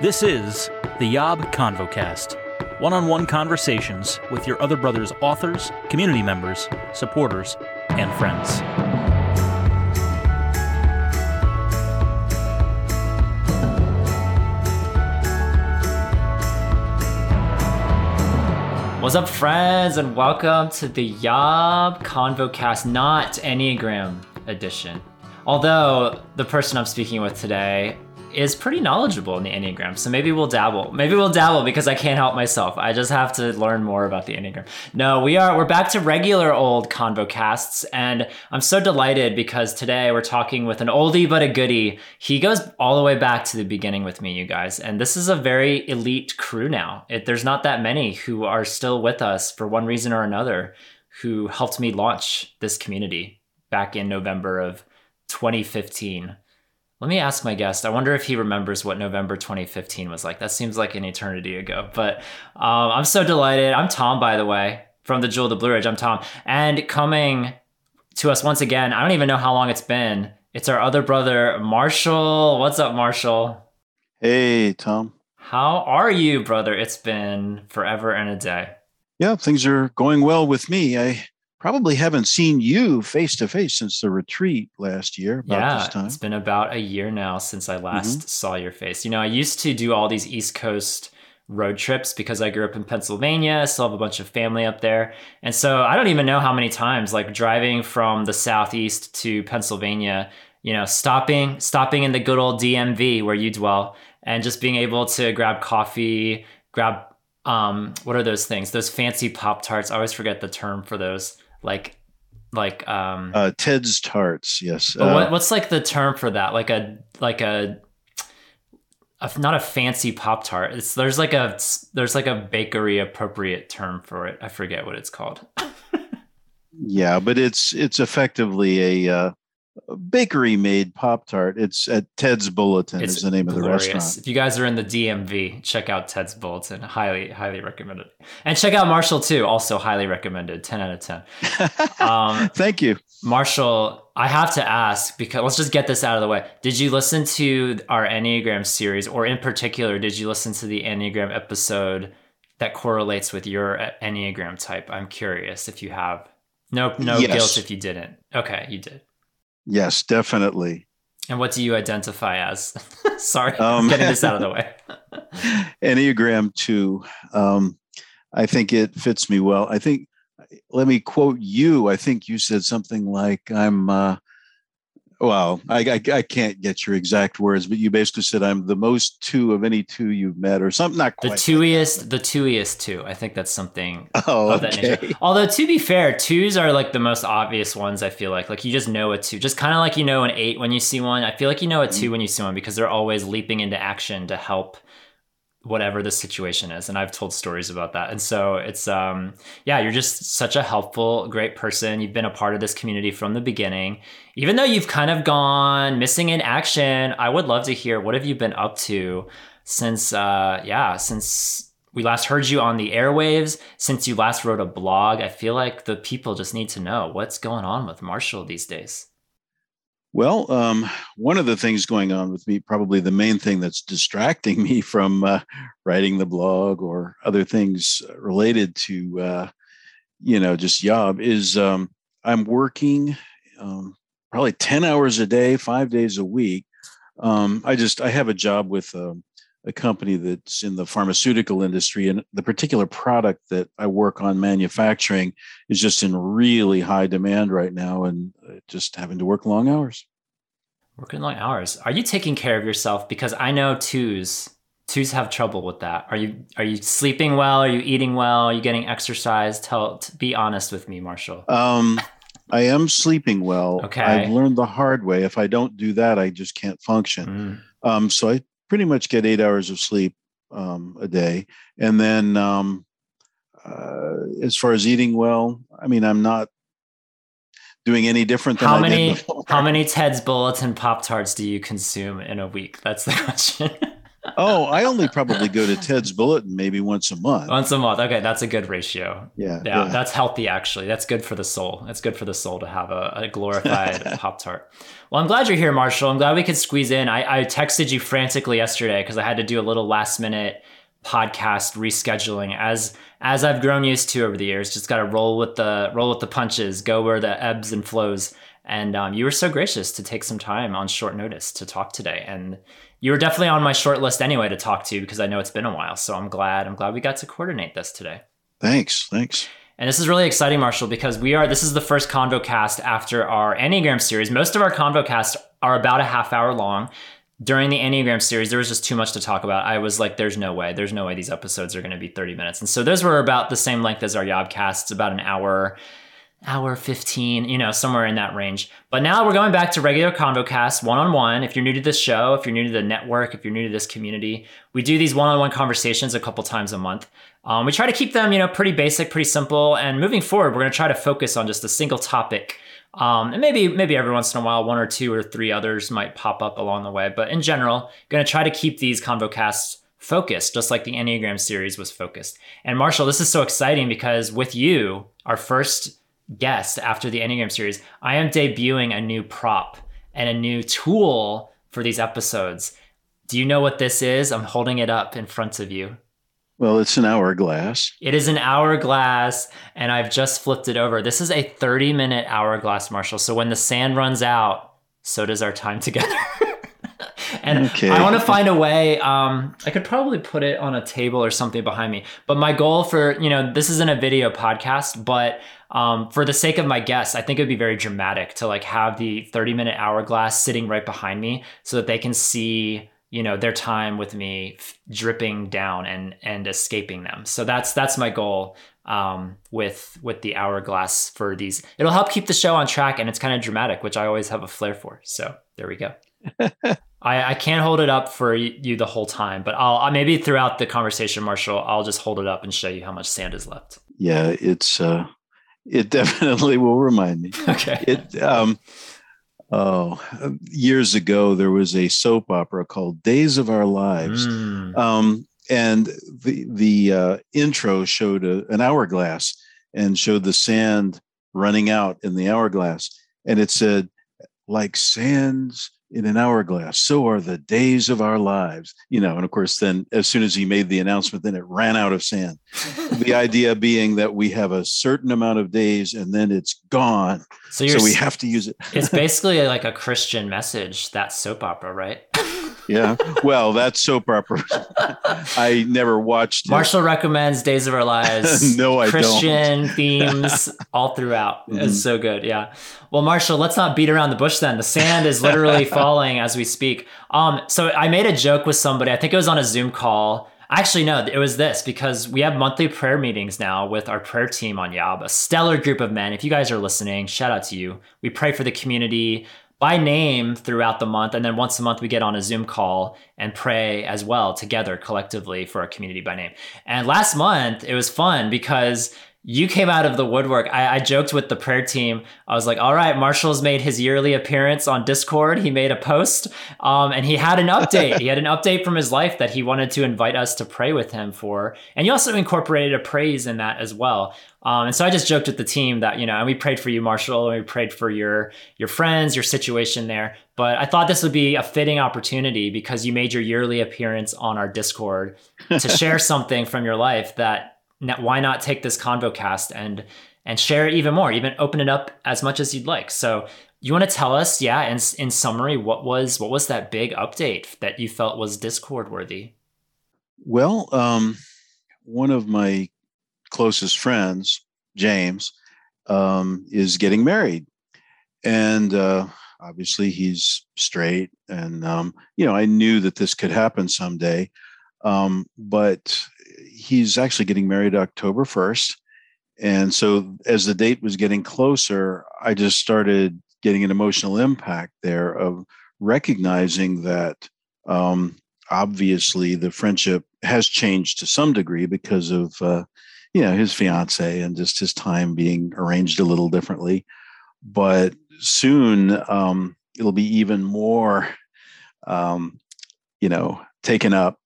This is the Yob Convocast one on one conversations with your other brother's authors, community members, supporters, and friends. What's up, friends, and welcome to the Yob Convocast, not Enneagram edition. Although the person I'm speaking with today is pretty knowledgeable in the Enneagram. So maybe we'll dabble. Maybe we'll dabble because I can't help myself. I just have to learn more about the Enneagram. No, we are we're back to regular old convo casts, and I'm so delighted because today we're talking with an oldie but a goodie. He goes all the way back to the beginning with me, you guys. And this is a very elite crew now. It, there's not that many who are still with us for one reason or another who helped me launch this community back in November of 2015. Let me ask my guest. I wonder if he remembers what November 2015 was like. That seems like an eternity ago. But um, I'm so delighted. I'm Tom, by the way, from the Jewel of the Blue Ridge. I'm Tom. And coming to us once again, I don't even know how long it's been. It's our other brother, Marshall. What's up, Marshall? Hey, Tom. How are you, brother? It's been forever and a day. Yeah, things are going well with me. I probably haven't seen you face to face since the retreat last year. yeah, it's been about a year now since I last mm-hmm. saw your face. You know, I used to do all these East Coast road trips because I grew up in Pennsylvania. I still have a bunch of family up there. And so I don't even know how many times, like driving from the Southeast to Pennsylvania, you know, stopping, stopping in the good old DMV where you dwell and just being able to grab coffee, grab, um, what are those things? Those fancy Pop Tarts. I always forget the term for those like like um uh ted's tarts yes uh, what, what's like the term for that? Like a like a, a not a fancy pop tart. It's there's like a there's like a bakery appropriate term for it. I forget what it's called. Yeah but it's it's effectively a uh bakery made Pop Tart. It's at Ted's Bulletin it's is the name glorious. of the restaurant. If you guys are in the DMV, check out Ted's Bulletin. Highly, highly recommended. And check out Marshall too. Also highly recommended. 10 out of 10. Um, Thank you. Marshall, I have to ask because let's just get this out of the way. Did you listen to our Enneagram series, or in particular, did you listen to the Enneagram episode that correlates with your Enneagram type? I'm curious if you have. No, no yes. guilt if you didn't. Okay, you did. Yes, definitely. And what do you identify as? Sorry, um, getting this out of the way. Enneagram 2. Um, I think it fits me well. I think, let me quote you. I think you said something like, I'm uh, well, I, I, I can't get your exact words, but you basically said I'm the most two of any two you've met, or something. Not quite. The twoiest, the twoiest two. I think that's something. Oh, okay. Although to be fair, twos are like the most obvious ones. I feel like, like you just know a two, just kind of like you know an eight when you see one. I feel like you know a 2 mm-hmm. when you see one because they're always leaping into action to help whatever the situation is and i've told stories about that. And so it's um yeah you're just such a helpful great person. You've been a part of this community from the beginning. Even though you've kind of gone missing in action i would love to hear what have you been up to since uh yeah since we last heard you on the airwaves since you last wrote a blog? I feel like the people just need to know what's going on with marshall these days well, um, one of the things going on with me, probably the main thing that's distracting me from uh, writing the blog or other things related to, uh, you know, just job is um, I'm working um, probably 10 hours a day, five days a week. Um, I just, I have a job with um, a company that's in the pharmaceutical industry and the particular product that i work on manufacturing is just in really high demand right now and uh, just having to work long hours working long hours are you taking care of yourself because i know twos twos have trouble with that are you are you sleeping well are you eating well are you getting exercise tell be honest with me marshall um I am sleeping well. Okay. I've learned the hard way. If I don't do that, I just can't function. Mm. Um, so I pretty much get eight hours of sleep um, a day. And then um, uh, as far as eating well, I mean, I'm not doing any different than how many how many Ted's Bulletin Pop Tarts do you consume in a week? That's the question. Oh, I only probably go to Ted's Bulletin maybe once a month. Once a month. Okay, that's a good ratio. Yeah, yeah, yeah. that's healthy actually. That's good for the soul. It's good for the soul to have a, a glorified Pop Tart. Well, I'm glad you're here, Marshall. I'm glad we could squeeze in. I, I texted you frantically yesterday because I had to do a little last minute podcast rescheduling as as I've grown used to over the years. Just got to roll with the roll with the punches, go where the ebbs and flows. And um, you were so gracious to take some time on short notice to talk today. And you were definitely on my short list anyway to talk to because I know it's been a while. So I'm glad. I'm glad we got to coordinate this today. Thanks. Thanks. And this is really exciting, Marshall, because we are this is the first convo cast after our Enneagram series. Most of our convo casts are about a half hour long. During the Enneagram series, there was just too much to talk about. I was like, there's no way. There's no way these episodes are going to be 30 minutes. And so those were about the same length as our Yobcasts, about an hour hour 15, you know, somewhere in that range. But now we're going back to regular ConvoCast one on one. If you're new to this show, if you're new to the network, if you're new to this community, we do these one on one conversations a couple times a month. Um, we try to keep them, you know, pretty basic, pretty simple. And moving forward, we're going to try to focus on just a single topic. Um, and maybe maybe every once in a while, one or two or three others might pop up along the way. But in general, going to try to keep these ConvoCasts focused, just like the Enneagram series was focused. And Marshall, this is so exciting because with you, our first guest after the Enneagram series, I am debuting a new prop and a new tool for these episodes. Do you know what this is? I'm holding it up in front of you. Well, it's an hourglass. It is an hourglass, and I've just flipped it over. This is a 30 minute hourglass, Marshall. So when the sand runs out, so does our time together. and okay. I want to find a way. Um, I could probably put it on a table or something behind me. But my goal for, you know, this isn't a video podcast, but um, for the sake of my guests, I think it would be very dramatic to like have the 30 minute hourglass sitting right behind me so that they can see you know their time with me f- dripping down and and escaping them. So that's that's my goal um, with with the hourglass for these. It'll help keep the show on track and it's kind of dramatic which i always have a flair for. So there we go. I, I can't hold it up for you the whole time but i'll maybe throughout the conversation marshall i'll just hold it up and show you how much sand is left. Yeah it's uh it definitely will remind me okay it um oh, years ago, there was a soap opera called Days of Our Lives. Mm. Um, and the, the uh, intro showed a, an hourglass and showed the sand running out in the hourglass. And it said, like sands in an hourglass. So are the days of our lives. You know, and of course, then as soon as he made the announcement, then it ran out of sand. the idea being that we have a certain amount of days and then it's gone. So, so we have to use it. it's basically like a Christian message, that soap opera, right? yeah. Well, that's soap opera. I never watched. It. Marshall recommends Days of Our Lives. no, I Christian don't. themes all throughout. Mm-hmm. It's so good. Yeah. Well, Marshall, let's not beat around the bush. Then the sand is literally falling as we speak. Um. So I made a joke with somebody. I think it was on a Zoom call. Actually, no, it was this because we have monthly prayer meetings now with our prayer team on Yob, a stellar group of men. If you guys are listening, shout out to you. We pray for the community by name throughout the month. And then once a month, we get on a Zoom call and pray as well together collectively for our community by name. And last month, it was fun because you came out of the woodwork. I, I, joked with the prayer team. I was like, all right, Marshall's made his yearly appearance on Discord. He made a post um, and he had an update. he had an update from his life that he wanted to invite us to pray with him for. And you also incorporated a praise in that as well. Um, and so I just joked with the team that, you know, and we prayed for you, Marshall, and we prayed for your your friends, your situation there. But I thought this would be a fitting opportunity because you made your yearly appearance on our Discord to share something from your life that why not take this convo cast and and share it even more, even open it up as much as you'd like. So you want to tell us, yeah, in, in summary, what was what was that big update that you felt was Discord worthy? Well, um, one of my closest friends, James, um, is getting married, and uh, obviously he's straight, and um, you know I knew that this could happen someday, um, but he's actually getting married October 1st. And so as the date was getting closer, I just started getting an emotional impact there of recognizing that um, obviously the friendship has changed to some degree because of uh, you know his fiance and just his time being arranged a little differently but soon um, it'll be even more um, you know taken up.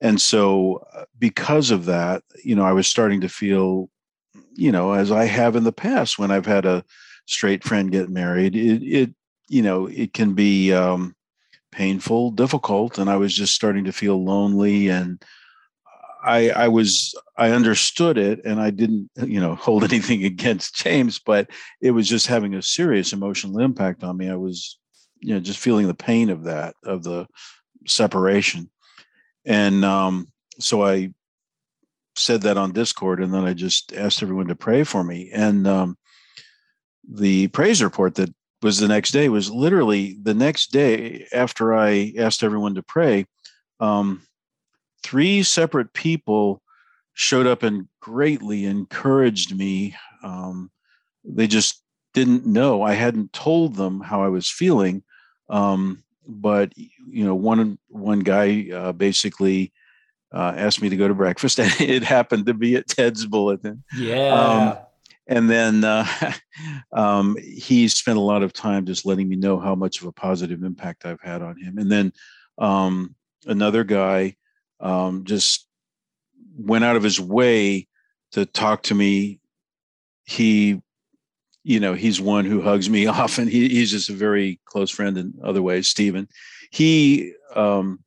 And so, uh, because of that, you know, I was starting to feel, you know, as I have in the past when I've had a straight friend get married, it, it you know, it can be um, painful, difficult, and I was just starting to feel lonely and. I, I was I understood it and I didn't you know hold anything against James, but it was just having a serious emotional impact on me. I was you know just feeling the pain of that of the separation and um, so i said that on discord and then i just asked everyone to pray for me. And um, the praise report that was the next day was literally the next day after i asked everyone to pray um, three separate people showed up and greatly encouraged me. Um, they just didn't know. I hadn't told them how i was feeling. Um, but you know, one one guy uh, basically uh, asked me to go to breakfast, and it happened to be at Ted's Bulletin. Yeah. Um, and then uh, um, he spent a lot of time just letting me know how much of a positive impact I've had on him. And then um, another guy um, just went out of his way to talk to me. He you know, he's one who hugs me often. He, he's just a very close friend in other ways, Stephen. He um,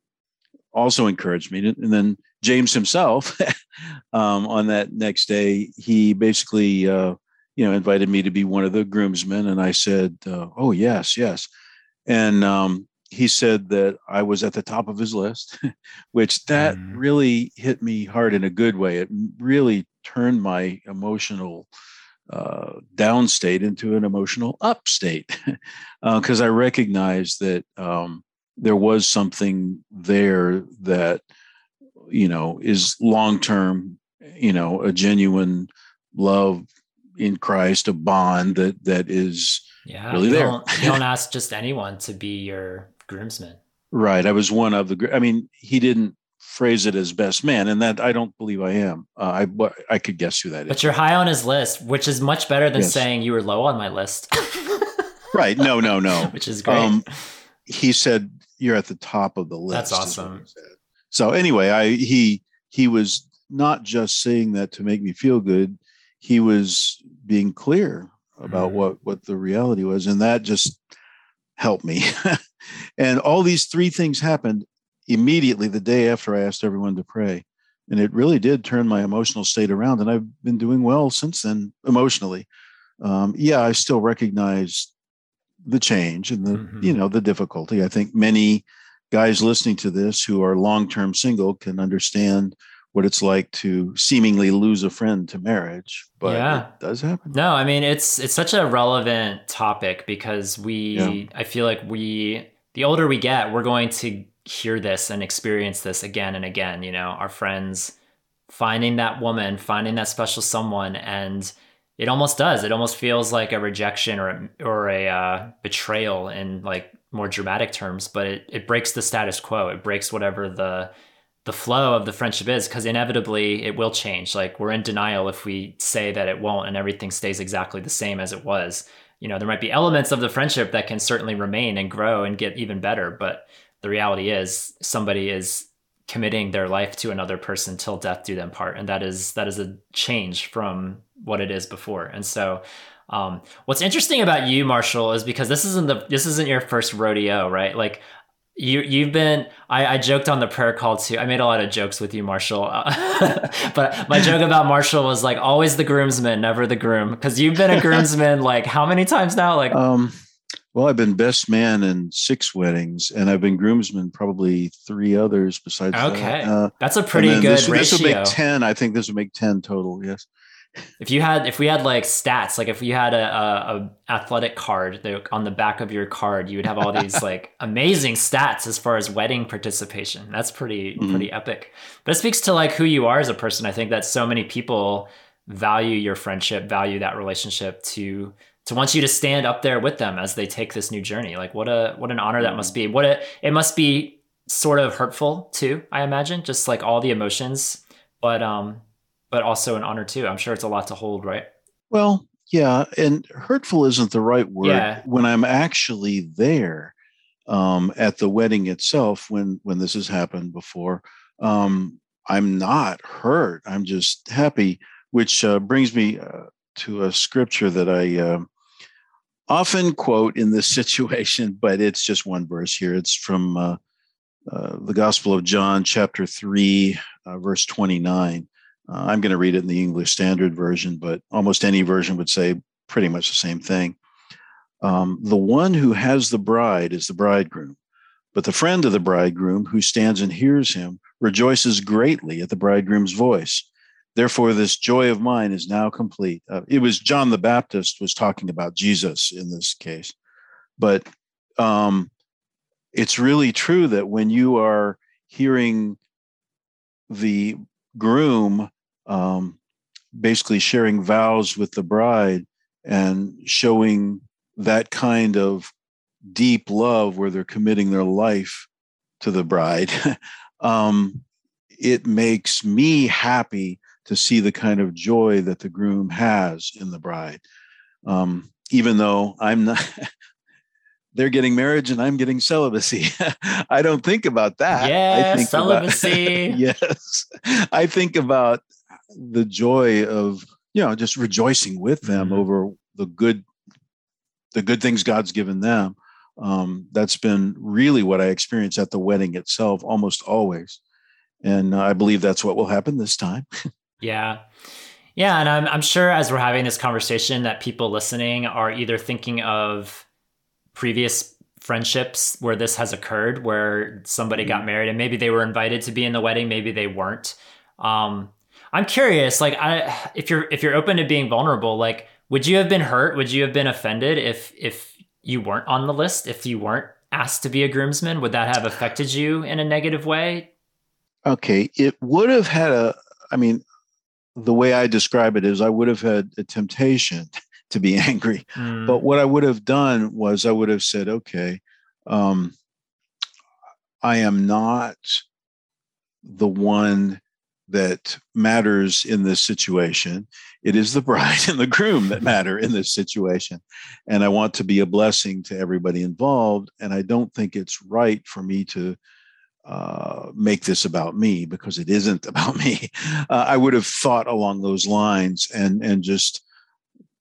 also encouraged me. And then James himself, um, on that next day, he basically, uh, you know, invited me to be one of the groomsmen. And I said, uh, oh, yes, yes. And um, he said that I was at the top of his list, which that mm. really hit me hard in a good way. It really turned my emotional uh, down state into an emotional up state because uh, I recognized that um, there was something there that you know is long term, you know, a genuine love in Christ, a bond that that is yeah, really you there. Don't, you don't ask just anyone to be your groomsman. Right. I was one of the. I mean, he didn't phrase it as best man, and that I don't believe I am. Uh, I I could guess who that is. but you're high on his list, which is much better than yes. saying you were low on my list. right? No, no, no. which is great. Um, he said you're at the top of the list. That's awesome. So anyway, I he he was not just saying that to make me feel good. He was being clear about mm. what what the reality was, and that just helped me. and all these three things happened immediately the day after I asked everyone to pray. And it really did turn my emotional state around. And I've been doing well since then emotionally. Um, yeah, I still recognize the change and the, mm-hmm. you know, the difficulty. I think many guys listening to this who are long term single can understand what it's like to seemingly lose a friend to marriage but yeah. it does happen no i mean it's it's such a relevant topic because we yeah. i feel like we the older we get we're going to hear this and experience this again and again you know our friends finding that woman finding that special someone and it almost does. It almost feels like a rejection or or a uh, betrayal in like more dramatic terms but it, it breaks the status quo. It breaks whatever the the flow of the friendship is because inevitably it will change. Like we're in denial if we say that it won't and everything stays exactly the same as it was. You know there might be elements of the friendship that can certainly remain and grow and get even better but the reality is somebody is committing their life to another person till death do them part. And that is that is a change from what it is before. And so um, what's interesting about you marshall is because this isn't the this isn't your first rodeo right? Like you you've been I, I joked on the prayer call too. I made a lot of jokes with you marshall. But my joke about marshall was like always the groomsman never the groom. Because you've been a groomsman like how many times now? Like um well, I've been best man in six weddings, and I've been groomsman probably three others besides. Okay, that. Uh, that's a pretty good this, ratio. This would make ten. I think this would make ten total. Yes. If you had, if we had like stats, like if you had a, a, a athletic card that on the back of your card, you would have all these like amazing stats as far as wedding participation. That's pretty mm-hmm. pretty epic. But it speaks to like who you are as a person. I think that so many people value your friendship, value that relationship to to want you to stand up there with them as they take this new journey. Like what a what an honor that must be. What a it must be sort of hurtful too, I imagine, just like all the emotions, but um but also an honor too. I'm sure it's a lot to hold, right? Well, yeah, and hurtful isn't the right word yeah. when I'm actually there. um, at the wedding itself when when this has happened before. Um, I'm not hurt. I'm just happy, which uh, brings me uh, to a scripture that I uh, often quote in this situation, but it's just one verse here. It's from uh, uh, the Gospel of John, chapter 3, uh, verse 29. I'm going to read it in the English Standard Version, but almost any version would say pretty much the same thing. Um, the one who has the bride is the bridegroom, but the friend of the bridegroom who stands and hears him rejoices greatly at the bridegroom's voice. Therefore, this joy of mine is now complete. Uh, it was John the Baptist was talking about Jesus in this case, but um, it's really true that when you are hearing the groom um, basically sharing vows with the bride and showing that kind of deep love where they're committing their life to the bride, um, it makes me happy to see the kind of joy that the groom has in the bride. Um, even though I'm not, they're getting marriage and I'm getting celibacy. I don't think about that. Think celibacy. About, yes. I think about the joy of, you know, just rejoicing with them mm-hmm. over the good the good things God's given them. Um, that's been really what I experience at the wedding itself, almost always. And uh, I believe that's what will happen this time. Yeah. Yeah. And I'm, I'm sure as we're having this conversation, that people listening are either thinking of previous friendships where this has occurred, where somebody mm-hmm. got married and maybe they were invited to be in the wedding, maybe they weren't. Um, I'm curious, like, I, if you're if you're open to being vulnerable, like, would you have been hurt? Would you have been offended if if you weren't on the list? If you weren't asked to be a groomsman, would that have affected you in a negative way? Okay, it would have had a. I mean, the way I describe it is, I would have had a temptation to be angry, mm. but what I would have done was I would have said, okay. Um, I am not the one that matters in this situation. It is the bride and the groom that matter in this situation. And I want to be a blessing to everybody involved. And I don't think it's right for me to uh, make this about me because it isn't about me. Uh, I would have thought along those lines and and just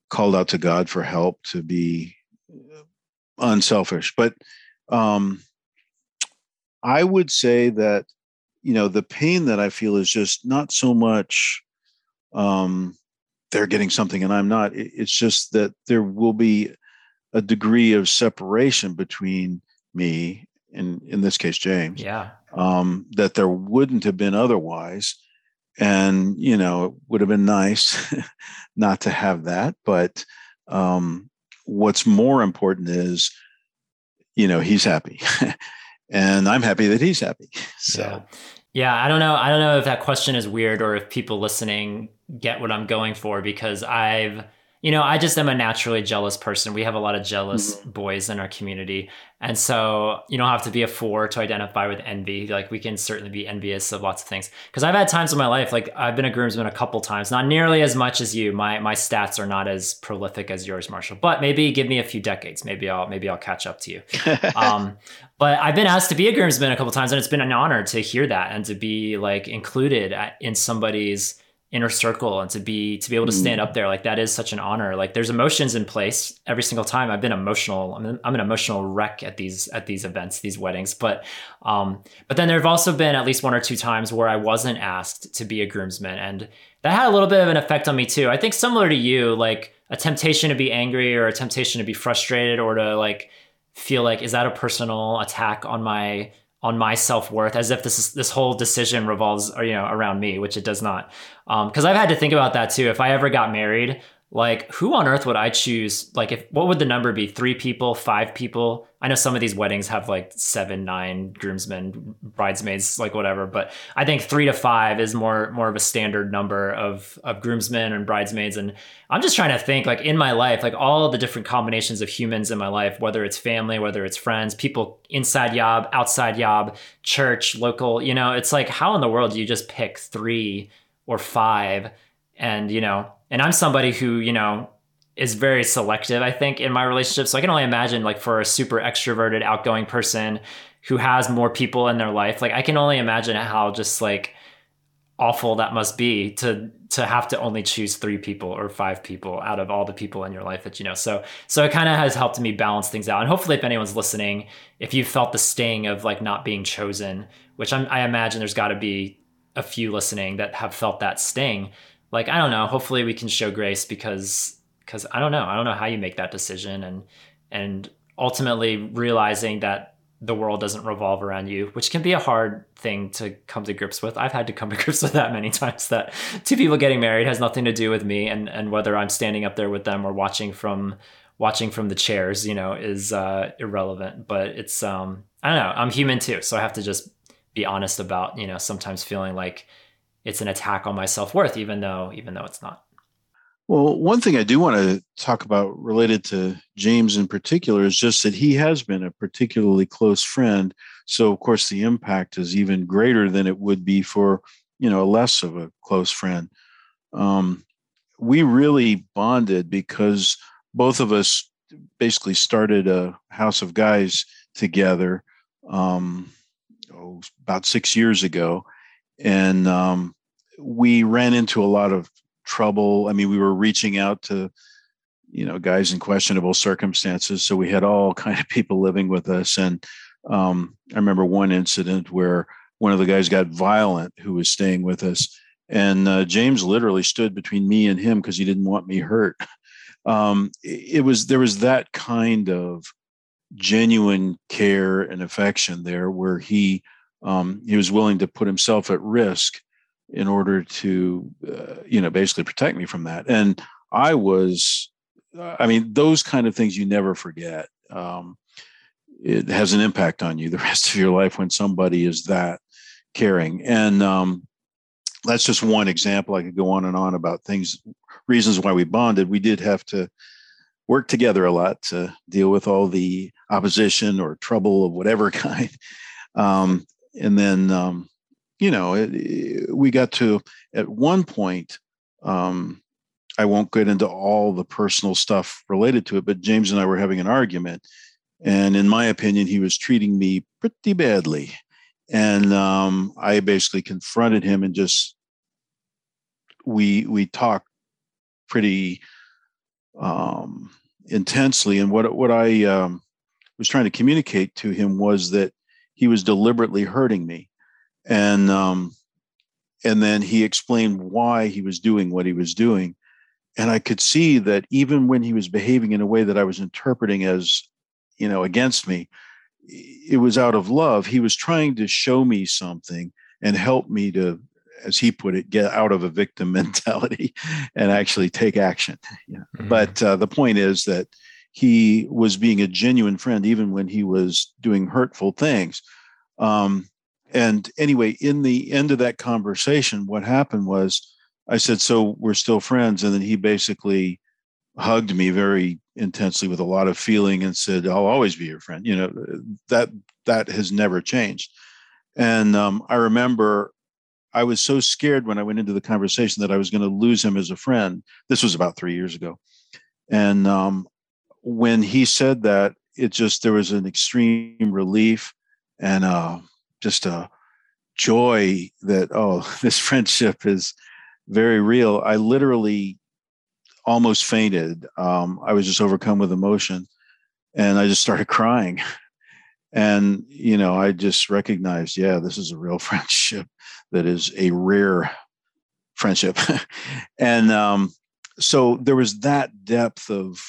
called out to God for help to be unselfish. But um, I would say that you know the pain that i feel is just not so much um they're getting something and i'm not it's just that there will be a degree of separation between me and in this case james yeah um that there wouldn't have been otherwise and you know it would have been nice not to have that but um what's more important is you know he's happy and I'm happy that he's happy. So. Yeah. yeah, I don't know. I don't know if that question is weird or if people listening get what I'm going for because I've you know, I just am a naturally jealous person. We have a lot of jealous mm-hmm. boys in our community. And so you don't have to be a four to identify with envy. Like we can certainly be envious of lots of things. Because I've had times in my life, like I've been a groomsman a couple times, not nearly as much as you. My my stats are not as prolific as yours, Marshall. But maybe give me a few decades. Maybe I'll maybe I'll catch up to you. um, but I've been asked to be a groomsman a couple times, and it's been an honor to hear that and to be like included in somebody's inner circle and to be to be able to stand mm. up there like that is such an honor. Like there's emotions in place every single time. I've been emotional i'm an, I'm an emotional wreck at these at these events these weddings. But um but then there have also been at least one or two times where i wasn't asked to be a groomsman and that had a little bit of an effect on me too. I think similar to you like a temptation to be angry or a temptation to be frustrated or to like feel like is that a personal attack on my on my self-worth as if this is, this whole decision revolves you know around me which it does not. Because um, i've had to think about that too. If i ever got married like who on earth would i choose? Like if what would the number be? Three people? Five people? I know some of these weddings have like seven nine groomsmen bridesmaids like whatever but i think three to five is more more of a standard number of of groomsmen and bridesmaids and i'm just trying to think like in my life like all the different combinations of humans in my life whether it's family whether it's friends people inside yob outside yob church local you know it's like how in the world do you just pick three or five and you know and I'm somebody who, you know, is very selective, I think, in my relationship. So I can only imagine like for a super extroverted, outgoing person who has more people in their life, like I can only imagine how just like awful that must be to to have to only choose three people or five people out of all the people in your life that you know. So so it kind of has helped me balance things out. And hopefully if anyone's listening, if you've felt the sting of like not being chosen, which I'm, I imagine there's got to be a few listening that have felt that sting, like I don't know, hopefully we can show grace because because I don't know. I don't know how you make that decision and and ultimately realizing that the world doesn't revolve around you, which can be a hard thing to come to grips with. I've had to come to grips with that many times that two people getting married has nothing to do with me and and whether I'm standing up there with them or watching from watching from the chairs, you know, is uh, irrelevant. But it's um I don't know, I'm human too, so I have to just be honest about, you know, sometimes feeling like it's an attack on my self-worth even though even though it's not. Well, one thing I do want to talk about related to James in particular is just that he has been a particularly close friend. So, of course, the impact is even greater than it would be for, you know, a less of a close friend. Um, we really bonded because both of us basically started a house of guys together um, oh, about six years ago. And um, we ran into a lot of trouble. I mean, we were reaching out to, you know, guys in questionable circumstances. So we had all kind of people living with us. And um, I remember one incident where one of the guys got violent who was staying with us. And uh, James literally stood between me and him because he didn't want me hurt. Um, it was there was that kind of genuine care and affection there, where he um, he was willing to put himself at risk in order to uh, you know basically protect me from that. And i was i mean those kind of things you never forget. Um, it has an impact on you the rest of your life when somebody is that caring. And um, that's just one example. I could go on and on about things reasons why we bonded. We did have to work together a lot to deal with all the opposition or trouble of whatever kind. Um, and then um, you know, it, it, we got to at one point. Um, I won't get into all the personal stuff related to it, but James and I were having an argument, and in my opinion, he was treating me pretty badly, and um, I basically confronted him and just we we talked pretty um, intensely, and what what I um, was trying to communicate to him was that he was deliberately hurting me and um, and then he explained why he was doing what he was doing. And i could see that even when he was behaving in a way that i was interpreting as you know against me it was out of love. He was trying to show me something and help me to as he put it get out of a victim mentality and actually take action. Mm-hmm. but uh, the point is that he was being a genuine friend even when he was doing hurtful things. Um, and anyway, in the end of that conversation, what happened was I said, So we're still friends. And then he basically hugged me very intensely with a lot of feeling and said, I'll always be your friend. You know, that that has never changed. And um, I remember I was so scared when I went into the conversation that I was going to lose him as a friend. This was about three years ago. And um, when he said that, it just, there was an extreme relief and uh, just a joy that oh this friendship is very real. I literally almost fainted. Um, i was just overcome with emotion and i just started crying. And you know i just recognized yeah this is a real friendship that is a rare friendship. And um, so there was that depth of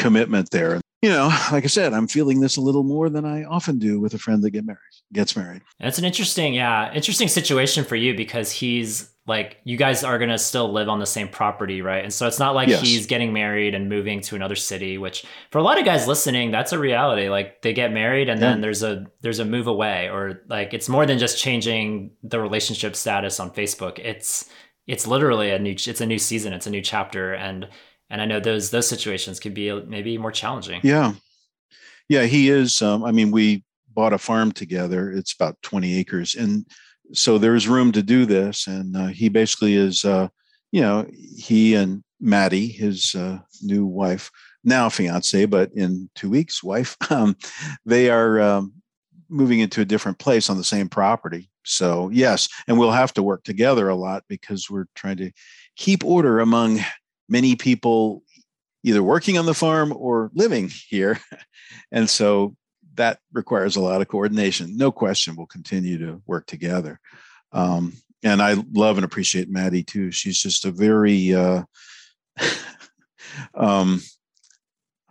commitment there you know, like I said, I'm feeling this a little more than I often do with a friend that get married, gets married. It's an interesting, yeah, interesting situation for you because he's like, you guys are gonna still live on the same property, right? And so it's not like yes. he's getting married and moving to another city, which for a lot of guys listening, that's a reality. Like they get married and yeah. then there's a there's a move away, or like it's more than just changing the relationship status on Facebook. It's it's literally a new it's a new season, it's a new chapter, and and I know those those situations can be maybe more challenging. Yeah, yeah, he is. Um, I mean, we bought a farm together. It's about twenty acres, and so there's room to do this. And uh, he basically is, uh, you know, he and Maddie, his uh, new wife, now fiance, but in two weeks, wife, um, they are um, moving into a different place on the same property. So, yes, and we'll have to work together a lot because we're trying to keep order among many people either working on the farm or living here. And so that requires a lot of coordination. No question, we'll continue to work together. Um, and I love and appreciate Maddie too. She's just a very, uh, um,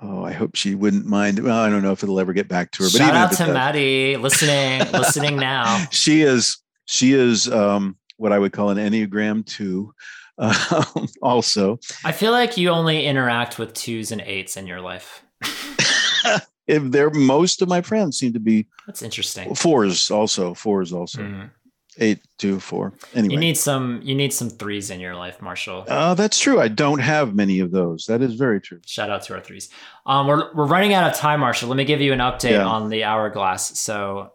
oh, I hope she wouldn't mind. Well, I don't know if it'll ever get back to her. But shout out to Maddie, listening, listening now. She is, she is um, what I would call an Enneagram two. Uh, also, I feel like you only interact with twos and eights in your life. if they're most of my friends seem to be that's interesting. fours also fours also. Mm. eight two four. Anyway. You need some you need some threes in your life marshall. Uh, that's true. I don't have many of those. That is very true. Shout out to our threes. Um we're, we're running out of time marshall. Let me give you an update yeah. on the hourglass. So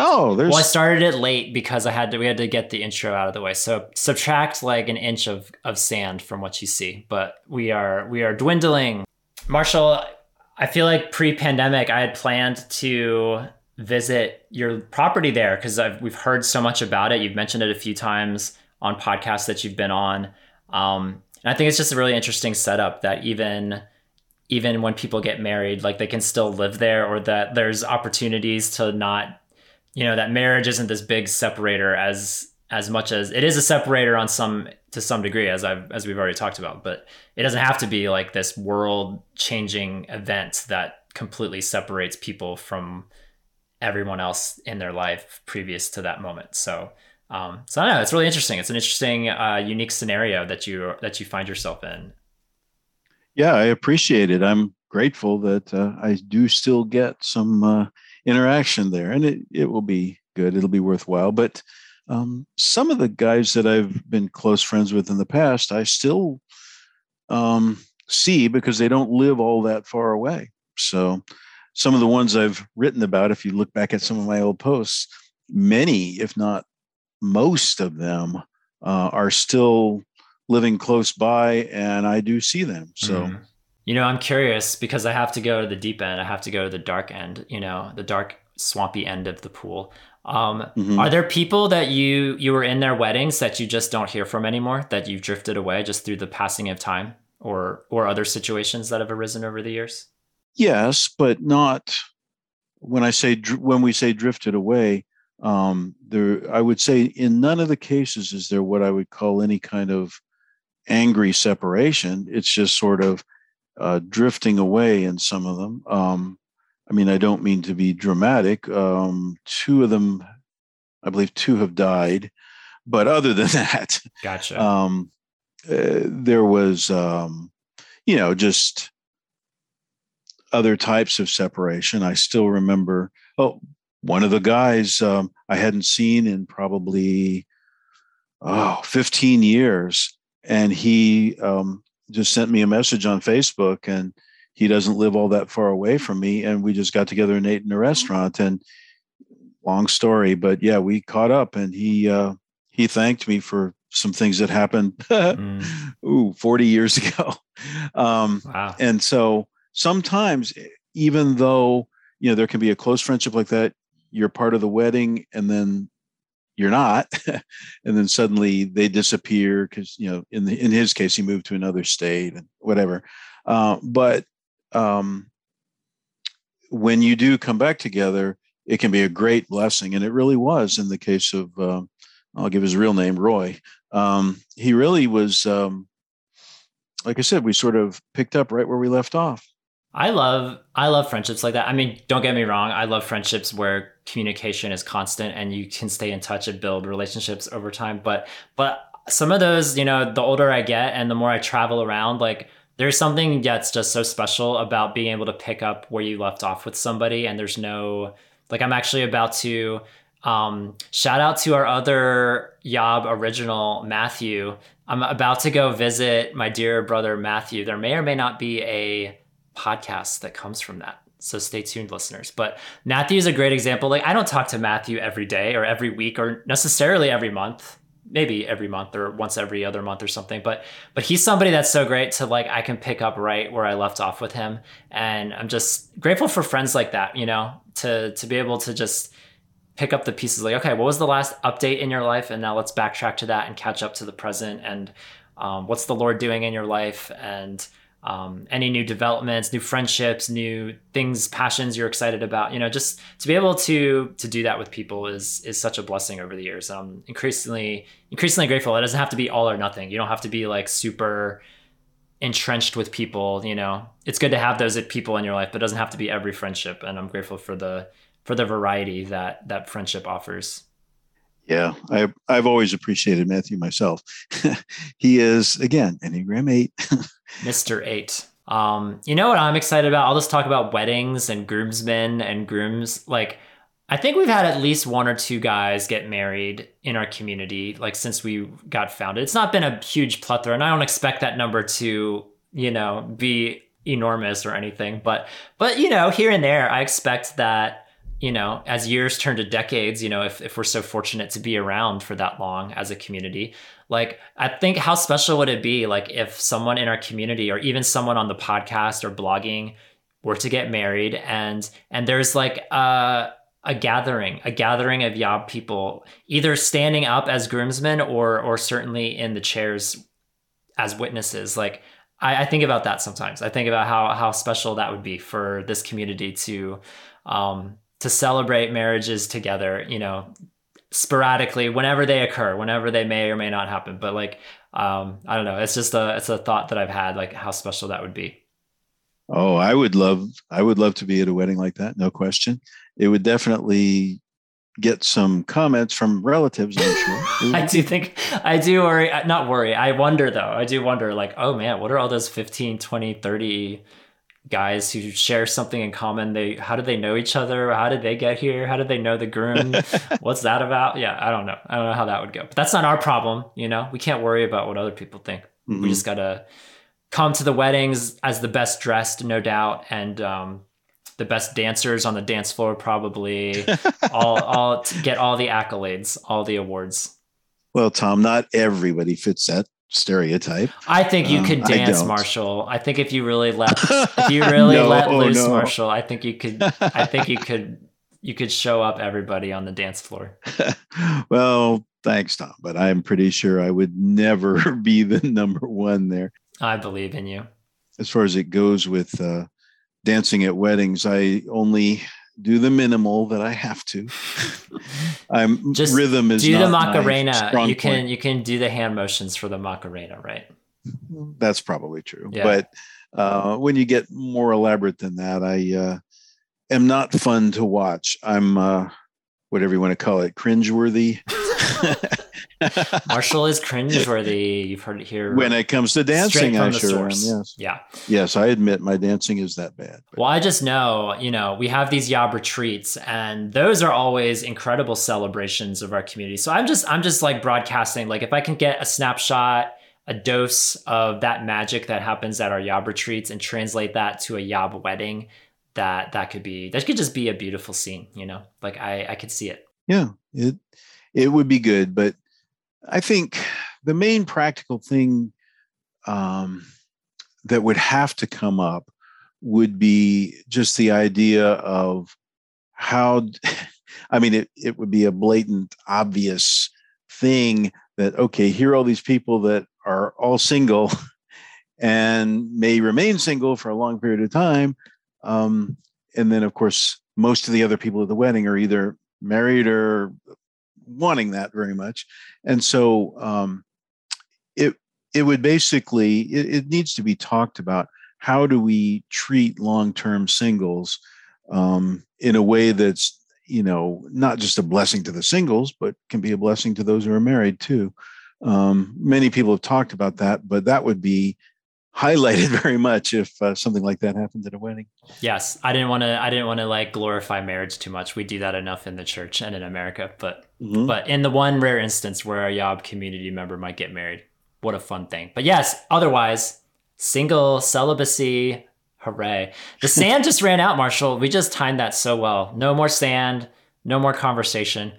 Oh, there's. Well, I started it late because I had to. We had to get the intro out of the way. So subtract like an inch of of sand from what you see. But we are we are dwindling. Marshall, I feel like pre-pandemic, I had planned to visit your property there because we've heard so much about it. You've mentioned it a few times on podcasts that you've been on, um, and I think it's just a really interesting setup that even even when people get married, like they can still live there, or that there's opportunities to not, you know, that marriage isn't this big separator as as much as it is a separator on some to some degree as I've as we've already talked about but it doesn't have to be like this world changing event that completely separates people from everyone else in their life previous to that moment. So um, so I don't know it's really interesting. It's an interesting uh, unique scenario that you that you find yourself in. Yeah I appreciate it. I'm grateful that uh, I do still get some uh, interaction there and it, it will be good it'll be worthwhile but um, some of the guys that I've been close friends with in the past, I still um, see because they don't live all that far away. So, some of the ones I've written about, if you look back at some of my old posts, many, if not most of them, uh, are still living close by, and I do see them. So. Mm. You know, I'm curious because I have to go to the deep end. I have to go to the dark end, you know, the dark, swampy end of the pool. Um, mm-hmm. Are there people that you you were in their weddings that you just don't hear from anymore? That you've drifted away just through the passing of time, or or other situations that have arisen over the years? Yes, but not when I say when we say drifted away. Um, there, I would say in none of the cases is there what I would call any kind of angry separation. It's just sort of uh, drifting away in some of them. Um, I mean, I don't mean to be dramatic. Um, two of them, I believe, two have died, but other than that, gotcha. Um, uh, there was, um, you know, just other types of separation. I still remember. Oh, one of the guys um, I hadn't seen in probably oh 15 years, and he um, just sent me a message on Facebook and he doesn't live all that far away from me and we just got together and ate in a restaurant and long story but yeah we caught up and he uh he thanked me for some things that happened mm. ooh 40 years ago um wow. and so sometimes even though you know there can be a close friendship like that you're part of the wedding and then you're not and then suddenly they disappear because you know in the in his case he moved to another state and whatever uh, but um, when you do come back together, it can be a great blessing. And it really was in the case of, uh, I'll give his real name, Roy. Um, he really was, um, like I said, we sort of picked up right where we left off. I love I love friendships like that. I mean, don't get me wrong, I love friendships where communication is constant and you can stay in touch and build relationships over time. But but some of those, you know, the older I get and the more I travel around, like there's something that's just so special about being able to pick up where you left off with somebody and there's no like i'm actually about to um, shout out to our other yob original matthew i'm about to go visit my dear brother matthew there may or may not be a podcast that comes from that. So stay tuned listeners. But matthew is a great example. Like i don't talk to matthew every day or every week or necessarily every month. Maybe every month or once every other month or something. But but he's somebody that's so great to like I can pick up right where I left off with him, and I'm just grateful for friends like that. You know, to to be able to just pick up the pieces. Like okay what was the last update in your life? And now let's backtrack to that and catch up to the present. And um, what's the lord doing in your life? And um, any new developments, new friendships, new things, passions you're excited about. You know, just to be able to to do that with people is is such a blessing over the years. I'm increasingly increasingly grateful. It doesn't have to be all or nothing. You don't have to be like super entrenched with people. You know, it's good to have those people in your life, but it doesn't have to be every friendship. And I'm grateful for the for the variety that that friendship offers. Yeah, I, I've always appreciated Matthew myself. he is, again, Enneagram 8. Mr. 8. Um, you know what I'm excited about? I'll just talk about weddings and groomsmen and grooms. Like, I think we've had at least one or two guys get married in our community, like since we got founded. It's not been a huge plethora, and I don't expect that number to, you know, be enormous or anything. But, but you know, here and there, I expect that you know, as years turn to decades, you know, if, if we're so fortunate to be around for that long as a community, like I think how special would it be like if someone in our community or even someone on the podcast or blogging were to get married and and there's like a a gathering, a gathering of Yob people, either standing up as groomsmen or or certainly in the chairs as witnesses. Like I, I think about that sometimes. I think about how how special that would be for this community to um, to celebrate marriages together, you know, sporadically whenever they occur, whenever they may or may not happen. But like, um, I don't know. It's just a it's a thought that I've had, like how special that would be. Oh, I would love I would love to be at a wedding like that, no question. It would definitely get some comments from relatives, I'm sure. I do think I do worry not worry. I wonder though. I do wonder like, oh man, what are all those 15, 20, 30 guys who share something in common they how did they know each other? How did they get here? How did they know the groom? What's that about? Yeah i don't know. I don't know how that would go. But that's not our problem you know? We can't worry about what other people think. Mm-hmm. we just gotta come to the weddings as the best dressed no doubt and um, the best dancers on the dance floor probably. All all get all the accolades all the awards. Well tom not everybody fits that stereotype. I think you um, could dance, I Marshall. I think if you really let if you really no, let oh, loose, no. Marshall, I think you could I think you could you could show up everybody on the dance floor. well, thanks, Tom, but I'm pretty sure I would never be the number one there. I believe in you. As far as it goes with uh, dancing at weddings, I only do the minimal that I have to. I'm just rhythm is do the Macarena. You can point. you can do the hand motions for the Macarena, right? That's probably true. Yeah. But uh, when you get more elaborate than that, I uh, am not fun to watch. I'm uh, whatever you want to call it, cringeworthy. Marshall is cringeworthy. You've heard it here. When it comes to dancing, I sure am. Yes. Yeah. Yes, I admit my dancing is that bad. Well, I just know, you know, we have these Yob retreats, and those are always incredible celebrations of our community. So I'm just, I'm just like broadcasting. Like, if I can get a snapshot, a dose of that magic that happens at our Yob retreats, and translate that to a Yob wedding, that that could be that could just be a beautiful scene. You know, like I, I could see it. Yeah, it it would be good, but I think the main practical thing um, that would have to come up would be just the idea of how, I mean, it, it would be a blatant, obvious thing that, okay, here are all these people that are all single and may remain single for a long period of time. Um, and then, of course, most of the other people at the wedding are either married or wanting that very much, and so um, it it would basically it, it, needs to be talked about. How do we treat long term singles um, in a way that's you know not just a blessing to the singles, but can be a blessing to those who are married too. Um, many people have talked about that, but that would be highlighted very much if uh, something like that happened at a wedding. Yes, I didn't want to. I didn't want to like glorify marriage too much. We do that enough in the church and in America, but mm-hmm. but in the one rare instance where a Yob community member might get married, what a fun thing. But yes, otherwise, single celibacy, hooray! The sand just ran out, Marshall. We just timed that so well. No more sand. No more conversation.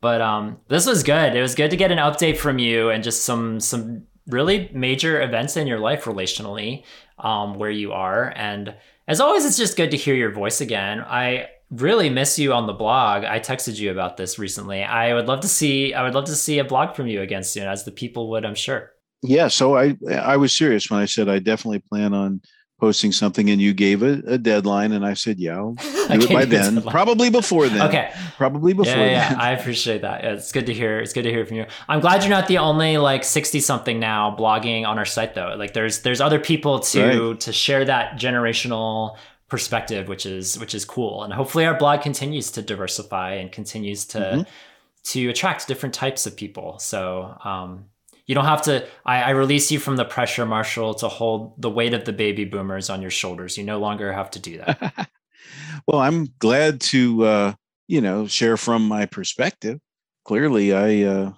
But um, this was good. It was good to get an update from you and just some some really major events in your life relationally, um, where you are. And as always, it's just good to hear your voice again. I really miss you on the blog. I texted you about this recently. I would love to see I would love to see a blog from you again soon, as the people would, I'm sure. Yeah, so I I was serious when I said I definitely plan on posting something and you gave a, a deadline and I said, yeah, I'll do it by then. Probably before then. Okay. Probably before yeah, yeah, then. I appreciate that. It's good to hear. It's good to hear from you. I'm glad you're not the only like 60 something now blogging on our site though. Like there's there's other people to right. to share that generational perspective, which is which is cool. And hopefully our blog continues to diversify and continues to mm-hmm. to attract different types of people. So um you don't have to I, I, release you from the pressure marshall to hold the weight of the baby boomers on your shoulders. You no longer have to do that. Well i'm glad to uh, you know share from my perspective. Clearly i uh,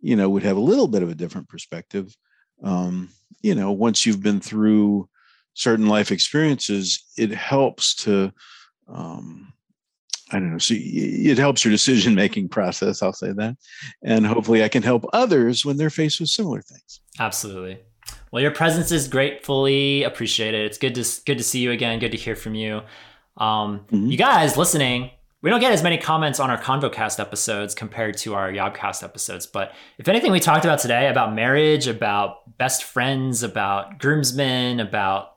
you know would have a little bit of a different perspective. Um, you know once you've been through certain life experiences it helps to um, I don't know. So it helps your decision making process. I'll say that, and hopefully, I can help others when they're faced with similar things. Absolutely. Well, your presence is gratefully appreciated. It's good to good to see you again. Good to hear from you. Um, mm-hmm. You guys listening, we don't get as many comments on our ConvoCast episodes compared to our Yobcast episodes. But if anything we talked about today about marriage, about best friends, about groomsmen, about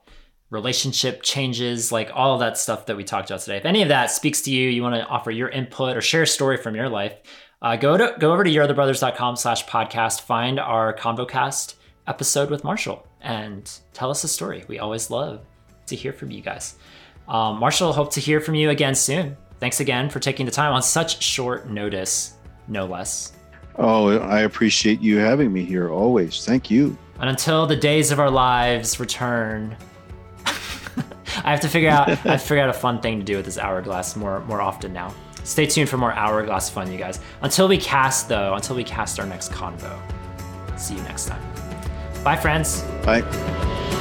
relationship changes, like all of that stuff that we talked about today. If any of that speaks to you, you want to offer your input or share a story from your life, uh, go to go over to yourotherbrothers.com slash podcast, find our ConvoCast episode with Marshall and tell us a story. We always love to hear from you guys. Um, Marshall, hope to hear from you again soon. Thanks again for taking the time on such short notice, no less. Oh, I appreciate you having me here always. Thank you. And until the days of our lives return, I have to figure out I have to figure out a fun thing to do with this hourglass more more often now. Stay tuned for more hourglass fun, you guys. Until we cast though, until we cast our next convo. See you next time. Bye friends. Bye.